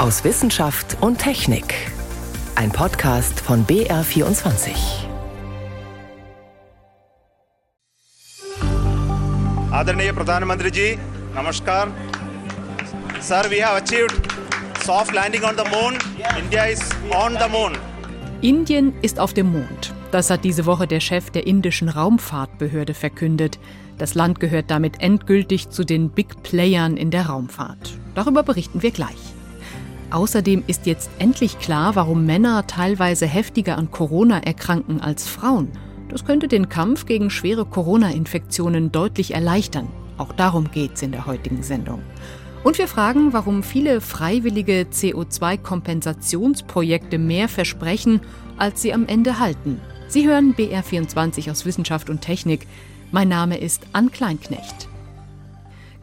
aus Wissenschaft und Technik. Ein Podcast von BR24. Adarniya Pradhan Mantri Namaskar. Sir, we have achieved soft landing on the moon. India is on the moon. Indien ist auf dem Mond. Das hat diese Woche der Chef der indischen Raumfahrtbehörde verkündet. Das Land gehört damit endgültig zu den Big Playern in der Raumfahrt. Darüber berichten wir gleich. Außerdem ist jetzt endlich klar, warum Männer teilweise heftiger an Corona erkranken als Frauen. Das könnte den Kampf gegen schwere Corona-Infektionen deutlich erleichtern. Auch darum geht's in der heutigen Sendung. Und wir fragen, warum viele freiwillige CO2-Kompensationsprojekte mehr versprechen, als sie am Ende halten. Sie hören BR24 aus Wissenschaft und Technik. Mein Name ist Ann Kleinknecht.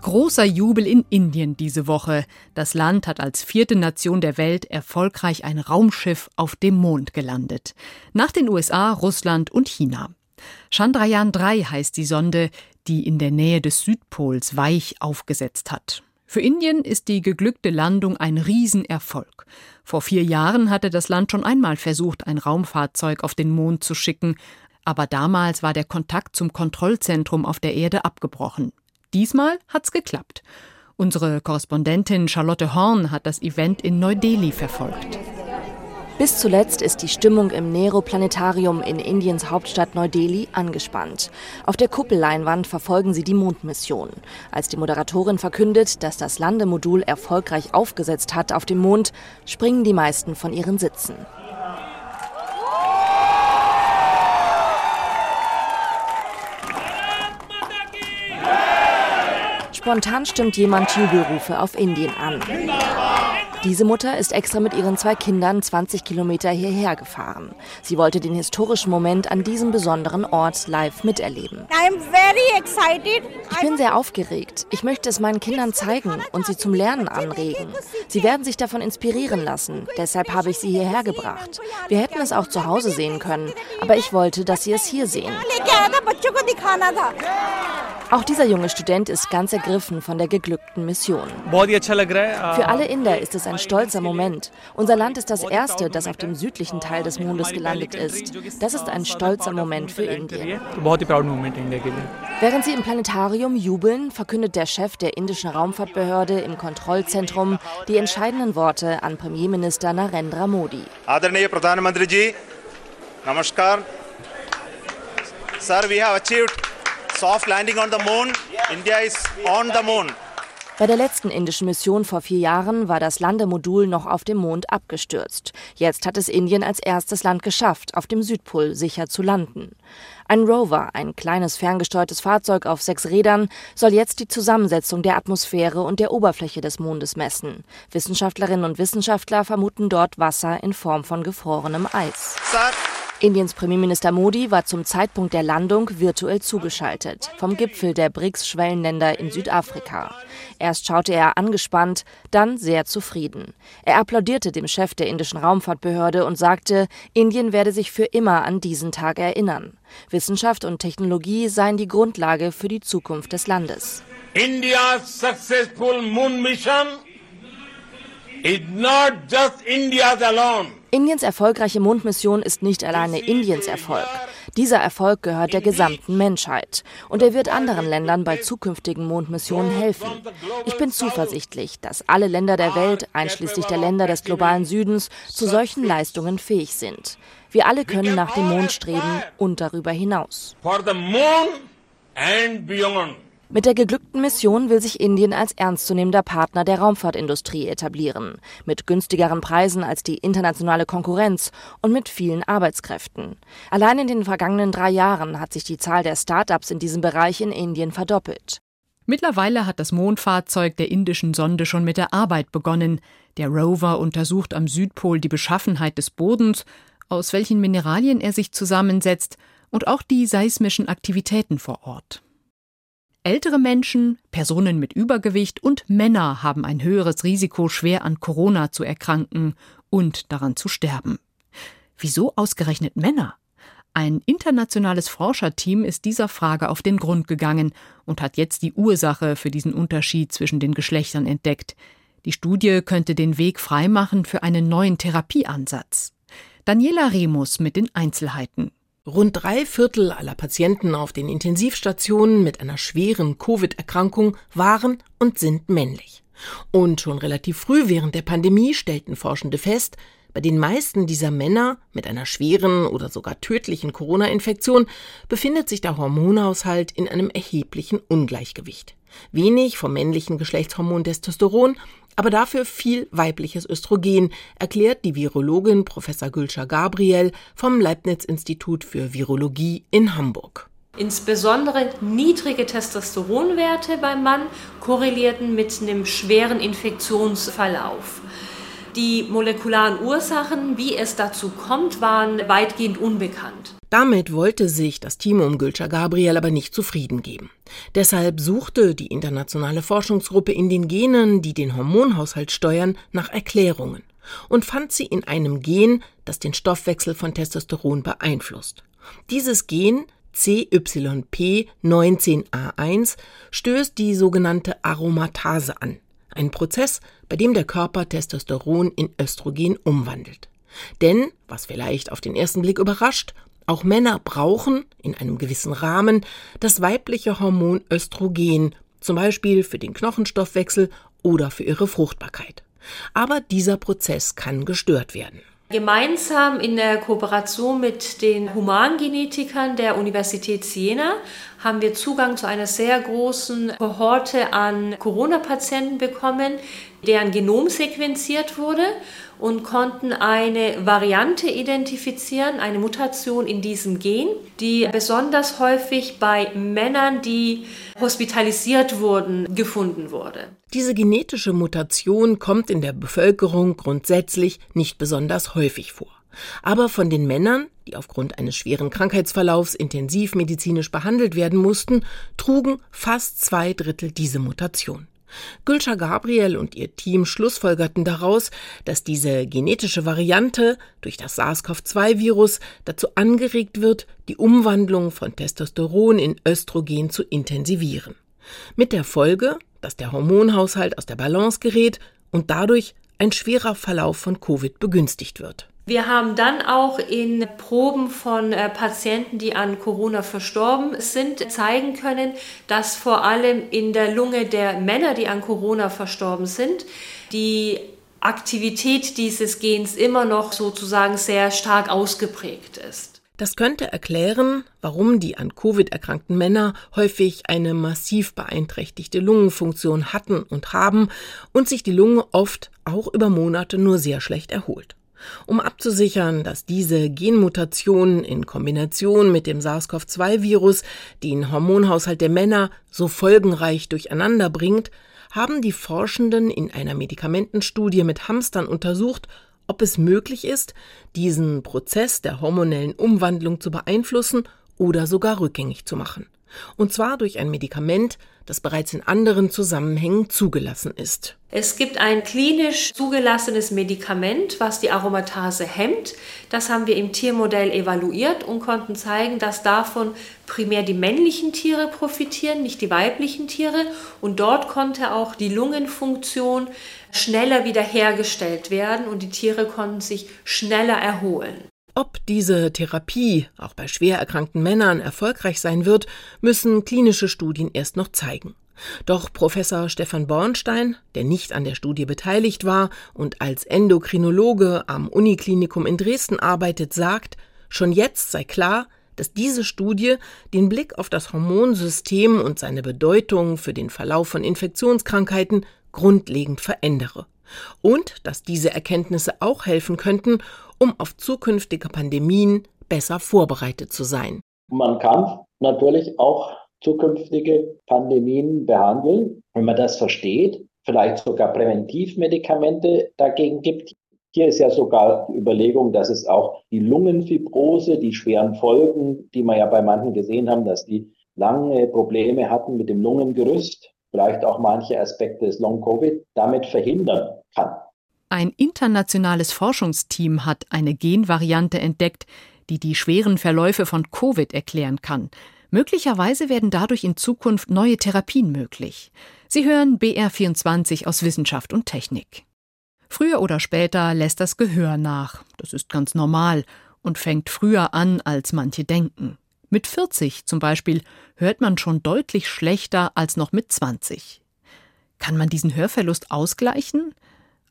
Großer Jubel in Indien diese Woche. Das Land hat als vierte Nation der Welt erfolgreich ein Raumschiff auf dem Mond gelandet. Nach den USA, Russland und China. Chandrayaan 3 heißt die Sonde, die in der Nähe des Südpols weich aufgesetzt hat. Für Indien ist die geglückte Landung ein Riesenerfolg. Vor vier Jahren hatte das Land schon einmal versucht, ein Raumfahrzeug auf den Mond zu schicken, aber damals war der Kontakt zum Kontrollzentrum auf der Erde abgebrochen. Diesmal hat's geklappt. Unsere Korrespondentin Charlotte Horn hat das Event in Neu-Delhi verfolgt. Bis zuletzt ist die Stimmung im Nehru-Planetarium in Indiens Hauptstadt Neu-Delhi angespannt. Auf der Kuppelleinwand verfolgen sie die Mondmission. Als die Moderatorin verkündet, dass das Landemodul erfolgreich aufgesetzt hat auf dem Mond, springen die meisten von ihren Sitzen. Spontan stimmt jemand Jubelrufe auf Indien an. Diese Mutter ist extra mit ihren zwei Kindern 20 Kilometer hierher gefahren. Sie wollte den historischen Moment an diesem besonderen Ort live miterleben. Ich bin sehr aufgeregt. Ich möchte es meinen Kindern zeigen und sie zum Lernen anregen. Sie werden sich davon inspirieren lassen. Deshalb habe ich sie hierher gebracht. Wir hätten es auch zu Hause sehen können, aber ich wollte, dass sie es hier sehen. Auch dieser junge Student ist ganz ergriffen von der geglückten Mission. Für alle Inder ist es ein stolzer Moment. Unser Land ist das erste, das auf dem südlichen Teil des Mondes gelandet ist. Das ist ein stolzer Moment für Indien. Während sie im Planetarium jubeln, verkündet der Chef der indischen Raumfahrtbehörde im Kontrollzentrum die entscheidenden Worte an Premierminister Narendra Modi. Namaskar. Sir, we have achieved Soft landing on the moon. India is on the moon. Bei der letzten indischen Mission vor vier Jahren war das Landemodul noch auf dem Mond abgestürzt. Jetzt hat es Indien als erstes Land geschafft, auf dem Südpol sicher zu landen. Ein Rover, ein kleines ferngesteuertes Fahrzeug auf sechs Rädern, soll jetzt die Zusammensetzung der Atmosphäre und der Oberfläche des Mondes messen. Wissenschaftlerinnen und Wissenschaftler vermuten dort Wasser in Form von gefrorenem Eis. Sir. Indiens Premierminister Modi war zum Zeitpunkt der Landung virtuell zugeschaltet, vom Gipfel der BRICS-Schwellenländer in Südafrika. Erst schaute er angespannt, dann sehr zufrieden. Er applaudierte dem Chef der indischen Raumfahrtbehörde und sagte, Indien werde sich für immer an diesen Tag erinnern. Wissenschaft und Technologie seien die Grundlage für die Zukunft des Landes. India's successful moon mission is not just India's alone. Indiens erfolgreiche Mondmission ist nicht alleine Indiens Erfolg. Dieser Erfolg gehört der gesamten Menschheit. Und er wird anderen Ländern bei zukünftigen Mondmissionen helfen. Ich bin zuversichtlich, dass alle Länder der Welt, einschließlich der Länder des globalen Südens, zu solchen Leistungen fähig sind. Wir alle können nach dem Mond streben und darüber hinaus. For the moon and beyond. Mit der geglückten Mission will sich Indien als ernstzunehmender Partner der Raumfahrtindustrie etablieren, mit günstigeren Preisen als die internationale Konkurrenz und mit vielen Arbeitskräften. Allein in den vergangenen drei Jahren hat sich die Zahl der Start-ups in diesem Bereich in Indien verdoppelt. Mittlerweile hat das Mondfahrzeug der indischen Sonde schon mit der Arbeit begonnen. Der Rover untersucht am Südpol die Beschaffenheit des Bodens, aus welchen Mineralien er sich zusammensetzt, und auch die seismischen Aktivitäten vor Ort. Ältere Menschen, Personen mit Übergewicht und Männer haben ein höheres Risiko, schwer an Corona zu erkranken und daran zu sterben. Wieso ausgerechnet Männer? Ein internationales Forscherteam ist dieser Frage auf den Grund gegangen und hat jetzt die Ursache für diesen Unterschied zwischen den Geschlechtern entdeckt. Die Studie könnte den Weg freimachen für einen neuen Therapieansatz. Daniela Remus mit den Einzelheiten. Rund drei Viertel aller Patienten auf den Intensivstationen mit einer schweren Covid-Erkrankung waren und sind männlich. Und schon relativ früh während der Pandemie stellten Forschende fest, bei den meisten dieser Männer mit einer schweren oder sogar tödlichen Corona-Infektion befindet sich der Hormonhaushalt in einem erheblichen Ungleichgewicht. Wenig vom männlichen Geschlechtshormon Testosteron aber dafür viel weibliches Östrogen, erklärt die Virologin Professor Gülscha Gabriel vom Leibniz-Institut für Virologie in Hamburg. Insbesondere niedrige Testosteronwerte beim Mann korrelierten mit einem schweren Infektionsverlauf. Die molekularen Ursachen, wie es dazu kommt, waren weitgehend unbekannt. Damit wollte sich das Team um Gülscha Gabriel aber nicht zufrieden geben. Deshalb suchte die internationale Forschungsgruppe in den Genen, die den Hormonhaushalt steuern, nach Erklärungen und fand sie in einem Gen, das den Stoffwechsel von Testosteron beeinflusst. Dieses Gen CYP19A1 stößt die sogenannte Aromatase an, ein Prozess, bei dem der Körper Testosteron in Östrogen umwandelt. Denn, was vielleicht auf den ersten Blick überrascht, auch Männer brauchen in einem gewissen Rahmen das weibliche Hormon Östrogen, zum Beispiel für den Knochenstoffwechsel oder für ihre Fruchtbarkeit. Aber dieser Prozess kann gestört werden. Gemeinsam in der Kooperation mit den Humangenetikern der Universität Siena haben wir Zugang zu einer sehr großen Kohorte an Corona-Patienten bekommen, deren Genom sequenziert wurde und konnten eine Variante identifizieren, eine Mutation in diesem Gen, die besonders häufig bei Männern, die hospitalisiert wurden, gefunden wurde. Diese genetische Mutation kommt in der Bevölkerung grundsätzlich nicht besonders häufig vor. Aber von den Männern, die aufgrund eines schweren Krankheitsverlaufs intensivmedizinisch behandelt werden mussten, trugen fast zwei Drittel diese Mutation. Gülscha Gabriel und ihr Team schlussfolgerten daraus, dass diese genetische Variante durch das SARS-CoV-2-Virus dazu angeregt wird, die Umwandlung von Testosteron in Östrogen zu intensivieren. Mit der Folge, dass der Hormonhaushalt aus der Balance gerät und dadurch ein schwerer Verlauf von Covid begünstigt wird. Wir haben dann auch in Proben von äh, Patienten, die an Corona verstorben sind, zeigen können, dass vor allem in der Lunge der Männer, die an Corona verstorben sind, die Aktivität dieses Gens immer noch sozusagen sehr stark ausgeprägt ist. Das könnte erklären, warum die an Covid erkrankten Männer häufig eine massiv beeinträchtigte Lungenfunktion hatten und haben und sich die Lunge oft auch über Monate nur sehr schlecht erholt. Um abzusichern, dass diese Genmutation in Kombination mit dem SARS-CoV-2-Virus den Hormonhaushalt der Männer so folgenreich durcheinander bringt, haben die Forschenden in einer Medikamentenstudie mit Hamstern untersucht, ob es möglich ist, diesen Prozess der hormonellen Umwandlung zu beeinflussen oder sogar rückgängig zu machen. Und zwar durch ein Medikament, das bereits in anderen Zusammenhängen zugelassen ist. Es gibt ein klinisch zugelassenes Medikament, was die Aromatase hemmt. Das haben wir im Tiermodell evaluiert und konnten zeigen, dass davon primär die männlichen Tiere profitieren, nicht die weiblichen Tiere. Und dort konnte auch die Lungenfunktion schneller wiederhergestellt werden und die Tiere konnten sich schneller erholen. Ob diese Therapie auch bei schwer erkrankten Männern erfolgreich sein wird, müssen klinische Studien erst noch zeigen. Doch Professor Stefan Bornstein, der nicht an der Studie beteiligt war und als Endokrinologe am Uniklinikum in Dresden arbeitet, sagt, schon jetzt sei klar, dass diese Studie den Blick auf das Hormonsystem und seine Bedeutung für den Verlauf von Infektionskrankheiten grundlegend verändere. Und dass diese Erkenntnisse auch helfen könnten, um auf zukünftige Pandemien besser vorbereitet zu sein. Man kann natürlich auch zukünftige Pandemien behandeln, wenn man das versteht, vielleicht sogar Präventivmedikamente dagegen gibt. Hier ist ja sogar die Überlegung, dass es auch die Lungenfibrose, die schweren Folgen, die wir ja bei manchen gesehen haben, dass die lange Probleme hatten mit dem Lungengerüst, vielleicht auch manche Aspekte des Long-Covid, damit verhindern kann. Ein internationales Forschungsteam hat eine Genvariante entdeckt, die die schweren Verläufe von Covid erklären kann. Möglicherweise werden dadurch in Zukunft neue Therapien möglich. Sie hören BR24 aus Wissenschaft und Technik. Früher oder später lässt das Gehör nach. Das ist ganz normal und fängt früher an, als manche denken. Mit 40 zum Beispiel hört man schon deutlich schlechter als noch mit 20. Kann man diesen Hörverlust ausgleichen?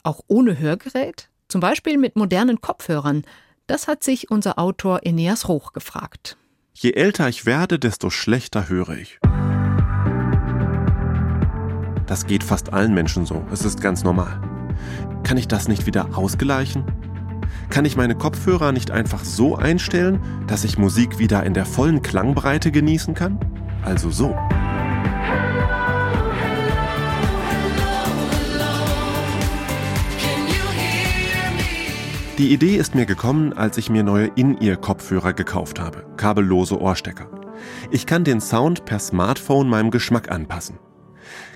Auch ohne Hörgerät? Zum Beispiel mit modernen Kopfhörern? Das hat sich unser Autor Eneas Roch gefragt. Je älter ich werde, desto schlechter höre ich. Das geht fast allen Menschen so. Es ist ganz normal. Kann ich das nicht wieder ausgleichen? Kann ich meine Kopfhörer nicht einfach so einstellen, dass ich Musik wieder in der vollen Klangbreite genießen kann? Also so. Die Idee ist mir gekommen, als ich mir neue In-Ear-Kopfhörer gekauft habe, kabellose Ohrstecker. Ich kann den Sound per Smartphone meinem Geschmack anpassen.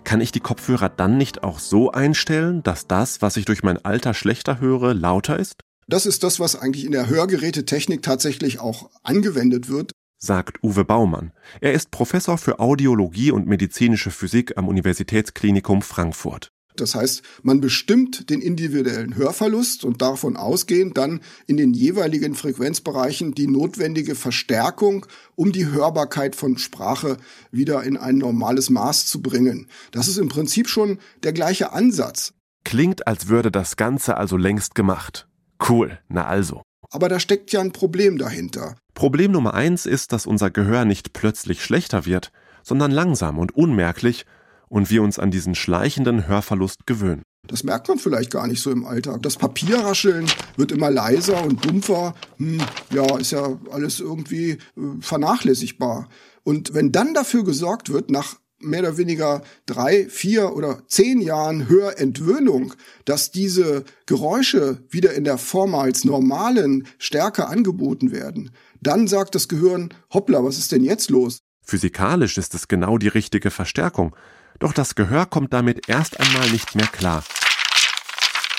Kann ich die Kopfhörer dann nicht auch so einstellen, dass das, was ich durch mein Alter schlechter höre, lauter ist? Das ist das, was eigentlich in der Hörgerätetechnik tatsächlich auch angewendet wird sagt Uwe Baumann. Er ist Professor für Audiologie und medizinische Physik am Universitätsklinikum Frankfurt. Das heißt, man bestimmt den individuellen Hörverlust und davon ausgehend dann in den jeweiligen Frequenzbereichen die notwendige Verstärkung, um die Hörbarkeit von Sprache wieder in ein normales Maß zu bringen. Das ist im Prinzip schon der gleiche Ansatz. Klingt, als würde das Ganze also längst gemacht. Cool, na also. Aber da steckt ja ein Problem dahinter. Problem Nummer eins ist, dass unser Gehör nicht plötzlich schlechter wird, sondern langsam und unmerklich und wir uns an diesen schleichenden Hörverlust gewöhnen. Das merkt man vielleicht gar nicht so im Alltag. Das Papierrascheln wird immer leiser und dumpfer. Hm, ja, ist ja alles irgendwie äh, vernachlässigbar. Und wenn dann dafür gesorgt wird, nach mehr oder weniger drei, vier oder zehn Jahren Hörentwöhnung, dass diese Geräusche wieder in der vormals normalen Stärke angeboten werden, dann sagt das Gehirn, hoppla, was ist denn jetzt los? Physikalisch ist es genau die richtige Verstärkung. Doch das Gehör kommt damit erst einmal nicht mehr klar.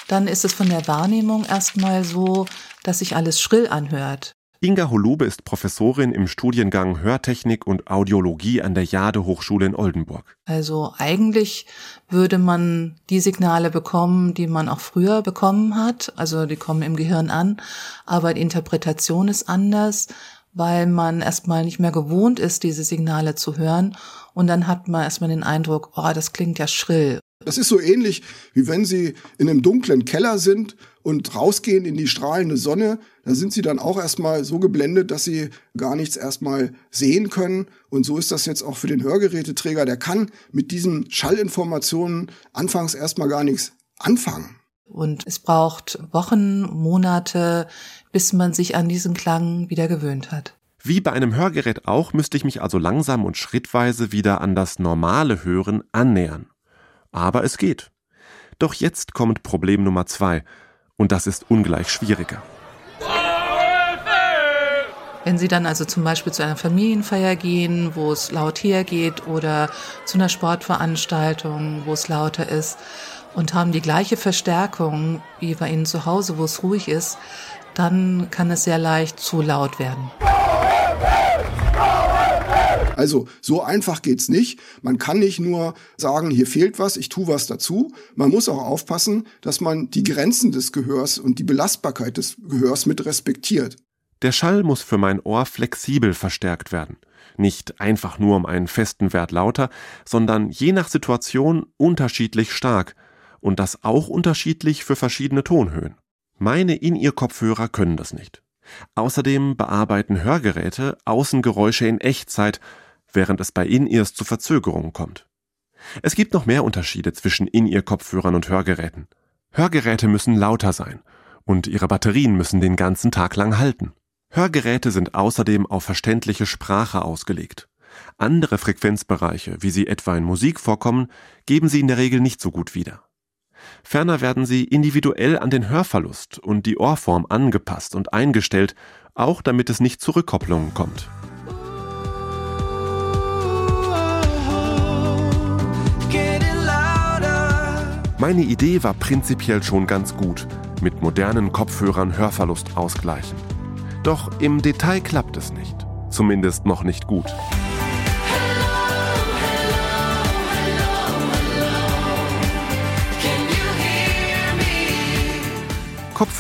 Dann ist es von der Wahrnehmung erstmal so, dass sich alles schrill anhört. Inga Holube ist Professorin im Studiengang Hörtechnik und Audiologie an der Jade Hochschule in Oldenburg. Also eigentlich würde man die Signale bekommen, die man auch früher bekommen hat. Also die kommen im Gehirn an, aber die Interpretation ist anders weil man erstmal nicht mehr gewohnt ist, diese Signale zu hören. Und dann hat man erstmal den Eindruck, oh, das klingt ja schrill. Das ist so ähnlich, wie wenn Sie in einem dunklen Keller sind und rausgehen in die strahlende Sonne. Da sind Sie dann auch erstmal so geblendet, dass Sie gar nichts erstmal sehen können. Und so ist das jetzt auch für den Hörgeräteträger. Der kann mit diesen Schallinformationen anfangs erstmal gar nichts anfangen. Und es braucht Wochen, Monate, bis man sich an diesen Klang wieder gewöhnt hat. Wie bei einem Hörgerät auch müsste ich mich also langsam und schrittweise wieder an das normale Hören annähern. Aber es geht. Doch jetzt kommt Problem Nummer zwei, und das ist ungleich schwieriger. Wenn Sie dann also zum Beispiel zu einer Familienfeier gehen, wo es laut hergeht, oder zu einer Sportveranstaltung, wo es lauter ist, und haben die gleiche Verstärkung wie bei Ihnen zu Hause, wo es ruhig ist, dann kann es sehr leicht zu laut werden. Also so einfach geht's nicht. Man kann nicht nur sagen, hier fehlt was, ich tu was dazu. Man muss auch aufpassen, dass man die Grenzen des Gehörs und die Belastbarkeit des Gehörs mit respektiert. Der Schall muss für mein Ohr flexibel verstärkt werden. Nicht einfach nur um einen festen Wert lauter, sondern je nach Situation unterschiedlich stark und das auch unterschiedlich für verschiedene Tonhöhen. Meine In-Ear-Kopfhörer können das nicht. Außerdem bearbeiten Hörgeräte Außengeräusche in Echtzeit, während es bei In-Ears zu Verzögerungen kommt. Es gibt noch mehr Unterschiede zwischen In-Ear-Kopfhörern und Hörgeräten. Hörgeräte müssen lauter sein und ihre Batterien müssen den ganzen Tag lang halten. Hörgeräte sind außerdem auf verständliche Sprache ausgelegt. Andere Frequenzbereiche, wie sie etwa in Musik vorkommen, geben sie in der Regel nicht so gut wieder. Ferner werden sie individuell an den Hörverlust und die Ohrform angepasst und eingestellt, auch damit es nicht zu Rückkopplungen kommt. Meine Idee war prinzipiell schon ganz gut, mit modernen Kopfhörern Hörverlust ausgleichen. Doch im Detail klappt es nicht, zumindest noch nicht gut.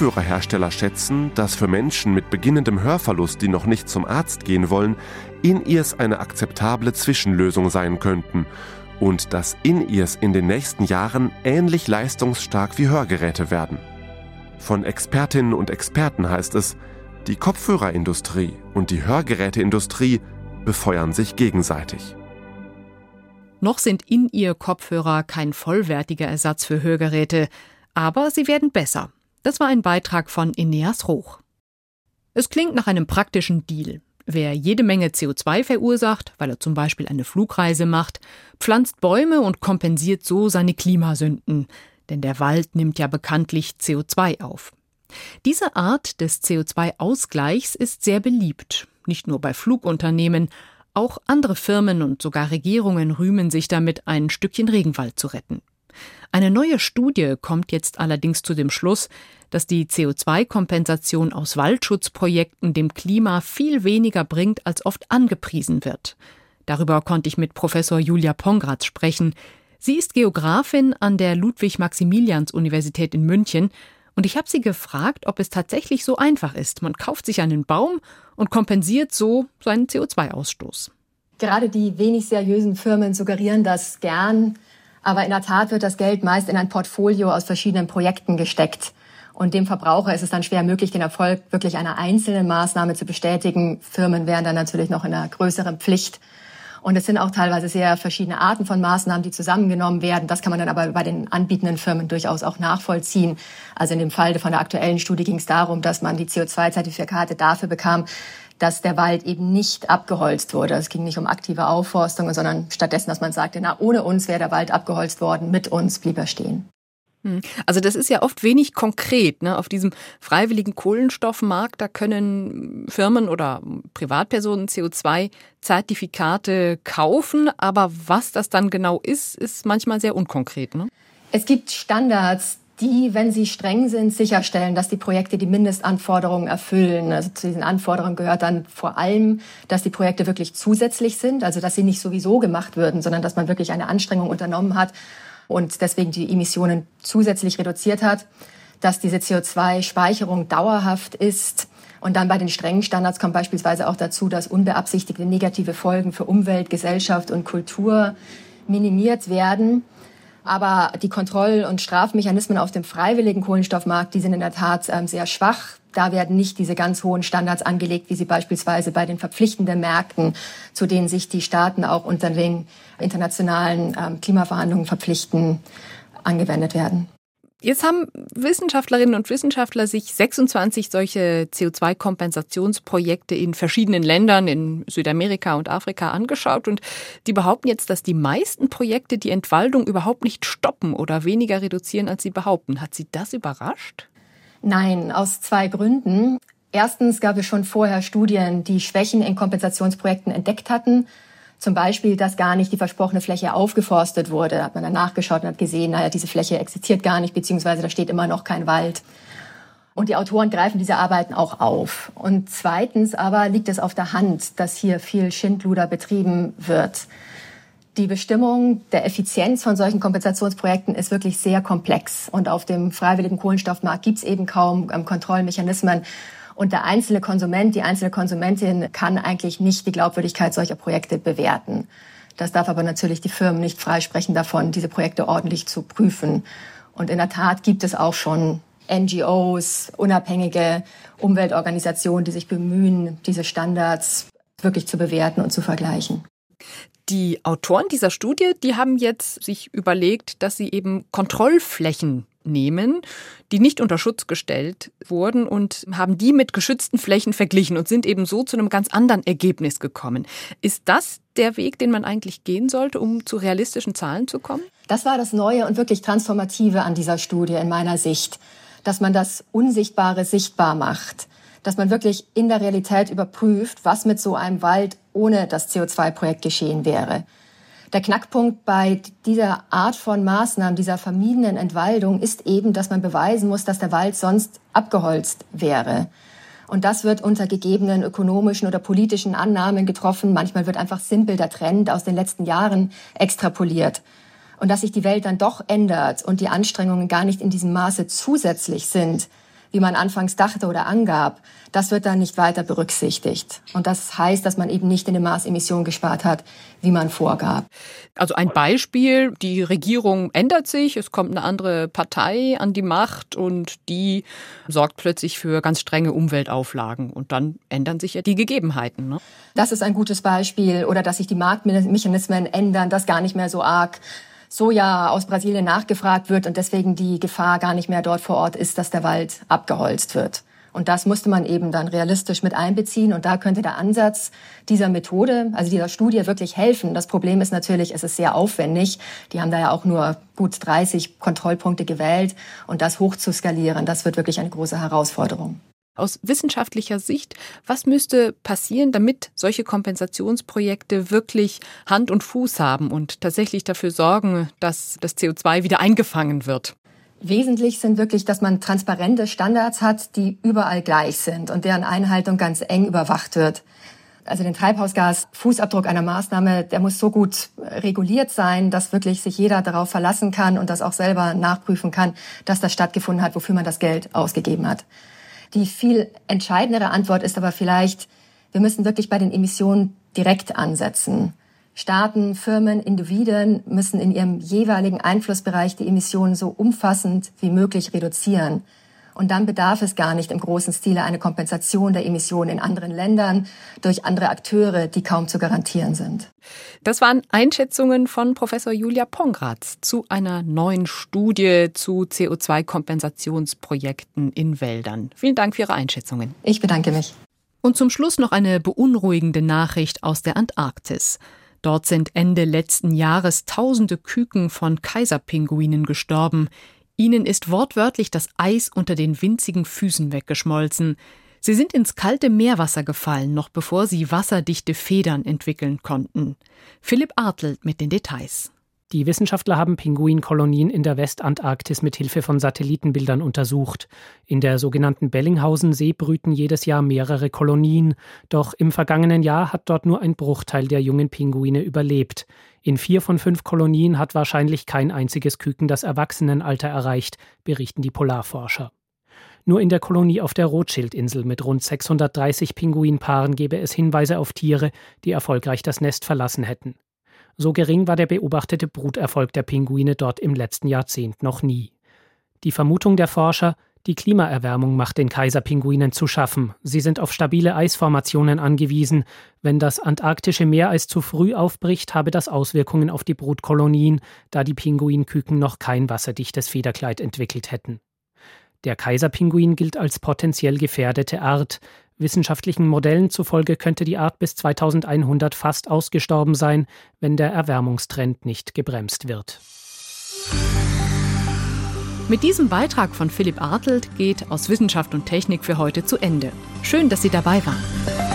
Kopfhörerhersteller schätzen, dass für Menschen mit beginnendem Hörverlust, die noch nicht zum Arzt gehen wollen, In-Ears eine akzeptable Zwischenlösung sein könnten und dass In-Ears in den nächsten Jahren ähnlich leistungsstark wie Hörgeräte werden. Von Expertinnen und Experten heißt es, die Kopfhörerindustrie und die Hörgeräteindustrie befeuern sich gegenseitig. Noch sind In-Ear-Kopfhörer kein vollwertiger Ersatz für Hörgeräte, aber sie werden besser. Das war ein Beitrag von Ineas Roch. Es klingt nach einem praktischen Deal. Wer jede Menge CO2 verursacht, weil er zum Beispiel eine Flugreise macht, pflanzt Bäume und kompensiert so seine Klimasünden, denn der Wald nimmt ja bekanntlich CO2 auf. Diese Art des CO2-Ausgleichs ist sehr beliebt, nicht nur bei Flugunternehmen, auch andere Firmen und sogar Regierungen rühmen sich damit, ein Stückchen Regenwald zu retten. Eine neue Studie kommt jetzt allerdings zu dem Schluss, dass die CO2-Kompensation aus Waldschutzprojekten dem Klima viel weniger bringt, als oft angepriesen wird. Darüber konnte ich mit Professor Julia Pongratz sprechen. Sie ist Geografin an der Ludwig-Maximilians-Universität in München und ich habe sie gefragt, ob es tatsächlich so einfach ist. Man kauft sich einen Baum und kompensiert so seinen CO2-Ausstoß. Gerade die wenig seriösen Firmen suggerieren das gern, aber in der Tat wird das Geld meist in ein Portfolio aus verschiedenen Projekten gesteckt. Und dem Verbraucher ist es dann schwer möglich, den Erfolg wirklich einer einzelnen Maßnahme zu bestätigen. Firmen wären dann natürlich noch in einer größeren Pflicht. Und es sind auch teilweise sehr verschiedene Arten von Maßnahmen, die zusammengenommen werden. Das kann man dann aber bei den anbietenden Firmen durchaus auch nachvollziehen. Also in dem Fall von der aktuellen Studie ging es darum, dass man die CO2-Zertifikate dafür bekam, dass der Wald eben nicht abgeholzt wurde. Es ging nicht um aktive Aufforstung, sondern stattdessen, dass man sagte, na, ohne uns wäre der Wald abgeholzt worden, mit uns blieb er stehen. Hm. Also das ist ja oft wenig konkret. Ne? Auf diesem freiwilligen Kohlenstoffmarkt, da können Firmen oder Privatpersonen CO2-Zertifikate kaufen, aber was das dann genau ist, ist manchmal sehr unkonkret. Ne? Es gibt Standards, die, wenn sie streng sind, sicherstellen, dass die Projekte die Mindestanforderungen erfüllen. Also zu diesen Anforderungen gehört dann vor allem, dass die Projekte wirklich zusätzlich sind, also dass sie nicht sowieso gemacht würden, sondern dass man wirklich eine Anstrengung unternommen hat und deswegen die Emissionen zusätzlich reduziert hat, dass diese CO2-Speicherung dauerhaft ist. Und dann bei den strengen Standards kommt beispielsweise auch dazu, dass unbeabsichtigte negative Folgen für Umwelt, Gesellschaft und Kultur minimiert werden. Aber die Kontroll- und Strafmechanismen auf dem freiwilligen Kohlenstoffmarkt, die sind in der Tat ähm, sehr schwach. Da werden nicht diese ganz hohen Standards angelegt, wie sie beispielsweise bei den verpflichtenden Märkten, zu denen sich die Staaten auch unter den internationalen ähm, Klimaverhandlungen verpflichten, angewendet werden. Jetzt haben Wissenschaftlerinnen und Wissenschaftler sich 26 solche CO2-Kompensationsprojekte in verschiedenen Ländern in Südamerika und Afrika angeschaut und die behaupten jetzt, dass die meisten Projekte die Entwaldung überhaupt nicht stoppen oder weniger reduzieren, als sie behaupten. Hat Sie das überrascht? Nein, aus zwei Gründen. Erstens gab es schon vorher Studien, die Schwächen in Kompensationsprojekten entdeckt hatten zum Beispiel, dass gar nicht die versprochene Fläche aufgeforstet wurde. Da hat man dann nachgeschaut und hat gesehen, naja, diese Fläche existiert gar nicht, beziehungsweise da steht immer noch kein Wald. Und die Autoren greifen diese Arbeiten auch auf. Und zweitens aber liegt es auf der Hand, dass hier viel Schindluder betrieben wird. Die Bestimmung der Effizienz von solchen Kompensationsprojekten ist wirklich sehr komplex. Und auf dem freiwilligen Kohlenstoffmarkt gibt es eben kaum ähm, Kontrollmechanismen. Und der einzelne Konsument, die einzelne Konsumentin kann eigentlich nicht die Glaubwürdigkeit solcher Projekte bewerten. Das darf aber natürlich die Firmen nicht freisprechen davon, diese Projekte ordentlich zu prüfen. Und in der Tat gibt es auch schon NGOs, unabhängige Umweltorganisationen, die sich bemühen, diese Standards wirklich zu bewerten und zu vergleichen. Die Autoren dieser Studie, die haben jetzt sich überlegt, dass sie eben Kontrollflächen nehmen, die nicht unter Schutz gestellt wurden und haben die mit geschützten Flächen verglichen und sind eben so zu einem ganz anderen Ergebnis gekommen. Ist das der Weg, den man eigentlich gehen sollte, um zu realistischen Zahlen zu kommen? Das war das Neue und wirklich Transformative an dieser Studie in meiner Sicht, dass man das Unsichtbare sichtbar macht, dass man wirklich in der Realität überprüft, was mit so einem Wald ohne das CO2-Projekt geschehen wäre. Der Knackpunkt bei dieser Art von Maßnahmen, dieser vermiedenen Entwaldung, ist eben, dass man beweisen muss, dass der Wald sonst abgeholzt wäre. Und das wird unter gegebenen ökonomischen oder politischen Annahmen getroffen. Manchmal wird einfach simpel der Trend aus den letzten Jahren extrapoliert. Und dass sich die Welt dann doch ändert und die Anstrengungen gar nicht in diesem Maße zusätzlich sind, wie man anfangs dachte oder angab, das wird dann nicht weiter berücksichtigt. Und das heißt, dass man eben nicht in den Maß Emissionen gespart hat, wie man vorgab. Also ein Beispiel, die Regierung ändert sich, es kommt eine andere Partei an die Macht und die sorgt plötzlich für ganz strenge Umweltauflagen und dann ändern sich ja die Gegebenheiten. Ne? Das ist ein gutes Beispiel oder dass sich die Marktmechanismen ändern, dass gar nicht mehr so arg Soja aus Brasilien nachgefragt wird und deswegen die Gefahr gar nicht mehr dort vor Ort ist, dass der Wald abgeholzt wird. Und das musste man eben dann realistisch mit einbeziehen. Und da könnte der Ansatz dieser Methode, also dieser Studie wirklich helfen. Das Problem ist natürlich, es ist sehr aufwendig. Die haben da ja auch nur gut 30 Kontrollpunkte gewählt. Und das hoch zu skalieren, das wird wirklich eine große Herausforderung. Aus wissenschaftlicher Sicht, was müsste passieren, damit solche Kompensationsprojekte wirklich Hand und Fuß haben und tatsächlich dafür sorgen, dass das CO2 wieder eingefangen wird? Wesentlich sind wirklich, dass man transparente Standards hat, die überall gleich sind und deren Einhaltung ganz eng überwacht wird. Also den Treibhausgasfußabdruck einer Maßnahme, der muss so gut reguliert sein, dass wirklich sich jeder darauf verlassen kann und das auch selber nachprüfen kann, dass das stattgefunden hat, wofür man das Geld ausgegeben hat. Die viel entscheidendere Antwort ist aber vielleicht, wir müssen wirklich bei den Emissionen direkt ansetzen. Staaten, Firmen, Individuen müssen in ihrem jeweiligen Einflussbereich die Emissionen so umfassend wie möglich reduzieren. Und dann bedarf es gar nicht im großen Stile eine Kompensation der Emissionen in anderen Ländern durch andere Akteure, die kaum zu garantieren sind. Das waren Einschätzungen von Professor Julia Pongratz zu einer neuen Studie zu CO2-Kompensationsprojekten in Wäldern. Vielen Dank für Ihre Einschätzungen. Ich bedanke mich. Und zum Schluss noch eine beunruhigende Nachricht aus der Antarktis. Dort sind Ende letzten Jahres tausende Küken von Kaiserpinguinen gestorben. Ihnen ist wortwörtlich das Eis unter den winzigen Füßen weggeschmolzen. Sie sind ins kalte Meerwasser gefallen, noch bevor sie wasserdichte Federn entwickeln konnten. Philipp Artelt mit den Details. Die Wissenschaftler haben Pinguinkolonien in der Westantarktis mit Hilfe von Satellitenbildern untersucht. In der sogenannten Bellinghausen-See brüten jedes Jahr mehrere Kolonien. Doch im vergangenen Jahr hat dort nur ein Bruchteil der jungen Pinguine überlebt. In vier von fünf Kolonien hat wahrscheinlich kein einziges Küken das Erwachsenenalter erreicht, berichten die Polarforscher. Nur in der Kolonie auf der Rothschildinsel mit rund 630 Pinguinpaaren gebe es Hinweise auf Tiere, die erfolgreich das Nest verlassen hätten. So gering war der beobachtete Bruterfolg der Pinguine dort im letzten Jahrzehnt noch nie. Die Vermutung der Forscher, die Klimaerwärmung macht den Kaiserpinguinen zu schaffen. Sie sind auf stabile Eisformationen angewiesen. Wenn das antarktische Meereis zu früh aufbricht, habe das Auswirkungen auf die Brutkolonien, da die Pinguinküken noch kein wasserdichtes Federkleid entwickelt hätten. Der Kaiserpinguin gilt als potenziell gefährdete Art. Wissenschaftlichen Modellen zufolge könnte die Art bis 2100 fast ausgestorben sein, wenn der Erwärmungstrend nicht gebremst wird. Mit diesem Beitrag von Philipp Artelt geht aus Wissenschaft und Technik für heute zu Ende. Schön, dass Sie dabei waren.